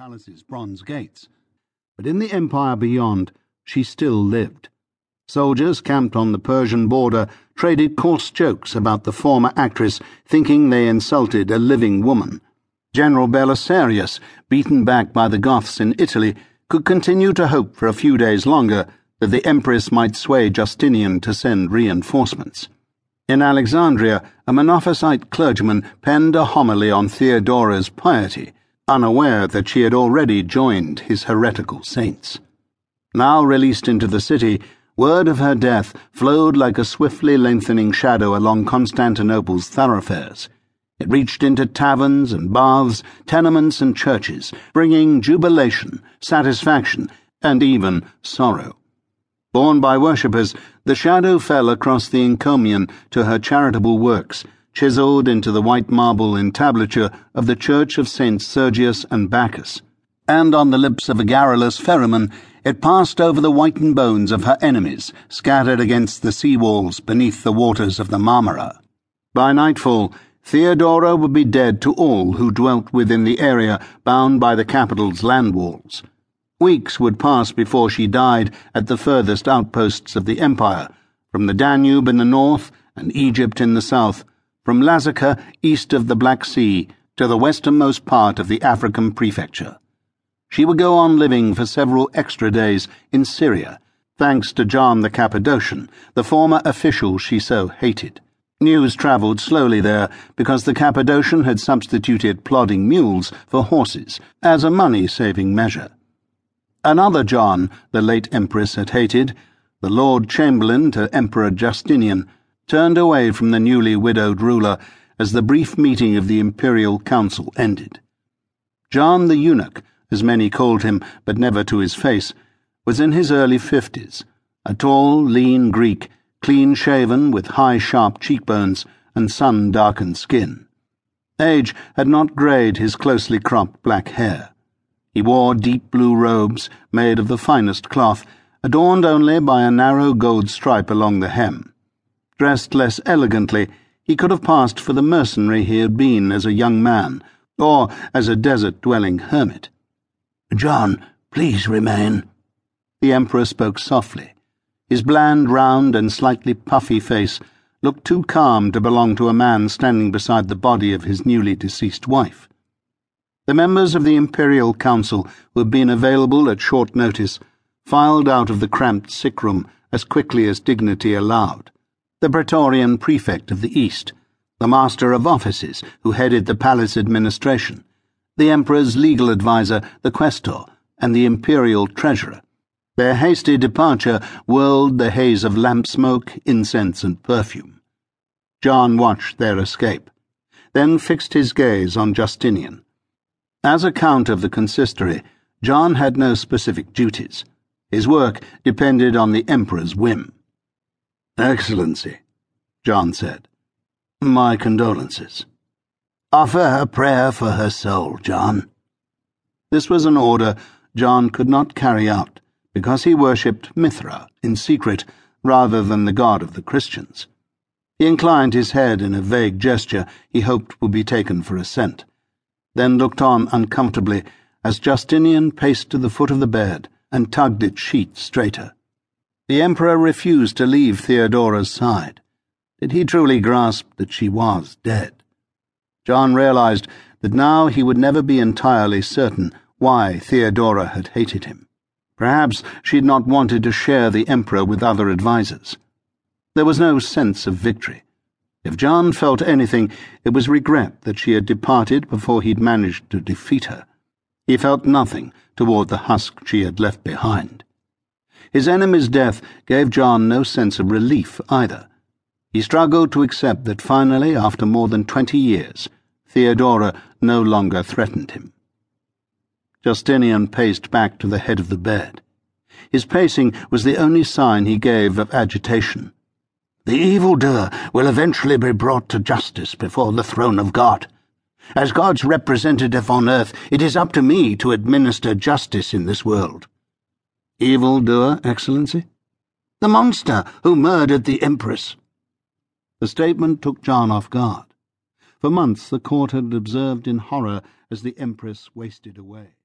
palace's bronze gates. But in the empire beyond, she still lived. Soldiers camped on the Persian border traded coarse jokes about the former actress, thinking they insulted a living woman. General Belisarius, beaten back by the Goths in Italy, could continue to hope for a few days longer that the Empress might sway Justinian to send reinforcements. In Alexandria, a Monophysite clergyman penned a homily on Theodora's piety, unaware that she had already joined his heretical saints. Now released into the city, word of her death flowed like a swiftly lengthening shadow along Constantinople's thoroughfares. It reached into taverns and baths, tenements and churches, bringing jubilation, satisfaction, and even sorrow. Borne by worshippers, the shadow fell across the encomium to her charitable works, chiselled into the white marble entablature of the church of Saints Sergius and Bacchus. And on the lips of a garrulous ferryman, it passed over the whitened bones of her enemies, scattered against the sea walls beneath the waters of the Marmara. By nightfall, Theodora would be dead to all who dwelt within the area bound by the capital's land walls. Weeks would pass before she died at the furthest outposts of the empire, from the Danube in the north and Egypt in the south, from Lazica east of the Black Sea to the westernmost part of the African prefecture. She would go on living for several extra days in Syria, thanks to John the Cappadocian, the former official she so hated. News travelled slowly there because the Cappadocian had substituted plodding mules for horses as a money saving measure. Another John the late Empress had hated, the Lord Chamberlain to Emperor Justinian, turned away from the newly widowed ruler as the brief meeting of the Imperial Council ended. John the Eunuch as many called him, but never to his face, was in his early fifties, a tall, lean Greek, clean shaven, with high, sharp cheekbones and sun darkened skin. Age had not greyed his closely cropped black hair. He wore deep blue robes made of the finest cloth, adorned only by a narrow gold stripe along the hem. Dressed less elegantly, he could have passed for the mercenary he had been as a young man, or as a desert dwelling hermit. John, please remain. The Emperor spoke softly. His bland, round, and slightly puffy face looked too calm to belong to a man standing beside the body of his newly deceased wife. The members of the Imperial Council, who had been available at short notice, filed out of the cramped sick room as quickly as dignity allowed. The Praetorian Prefect of the East, the Master of Offices, who headed the palace administration, the Emperor's legal adviser, the Questor, and the Imperial Treasurer. Their hasty departure whirled the haze of lamp smoke, incense, and perfume. John watched their escape, then fixed his gaze on Justinian. As a count of the consistory, John had no specific duties. His work depended on the Emperor's whim. Excellency, John said, my condolences. Offer a prayer for her soul, John. This was an order John could not carry out because he worshipped Mithra in secret rather than the God of the Christians. He inclined his head in a vague gesture he hoped would be taken for assent, then looked on uncomfortably as Justinian paced to the foot of the bed and tugged its sheet straighter. The Emperor refused to leave Theodora's side. Did he truly grasp that she was dead? John realized that now he would never be entirely certain why Theodora had hated him. Perhaps she had not wanted to share the Emperor with other advisers. There was no sense of victory. If John felt anything, it was regret that she had departed before he'd managed to defeat her. He felt nothing toward the husk she had left behind. His enemy's death gave John no sense of relief either. He struggled to accept that finally, after more than twenty years, Theodora no longer threatened him. Justinian paced back to the head of the bed. His pacing was the only sign he gave of agitation. The evildoer will eventually be brought to justice before the throne of God. As God's representative on earth, it is up to me to administer justice in this world. Evildoer, Excellency? The monster who murdered the Empress. The statement took John off guard. For months the court had observed in horror as the Empress wasted away.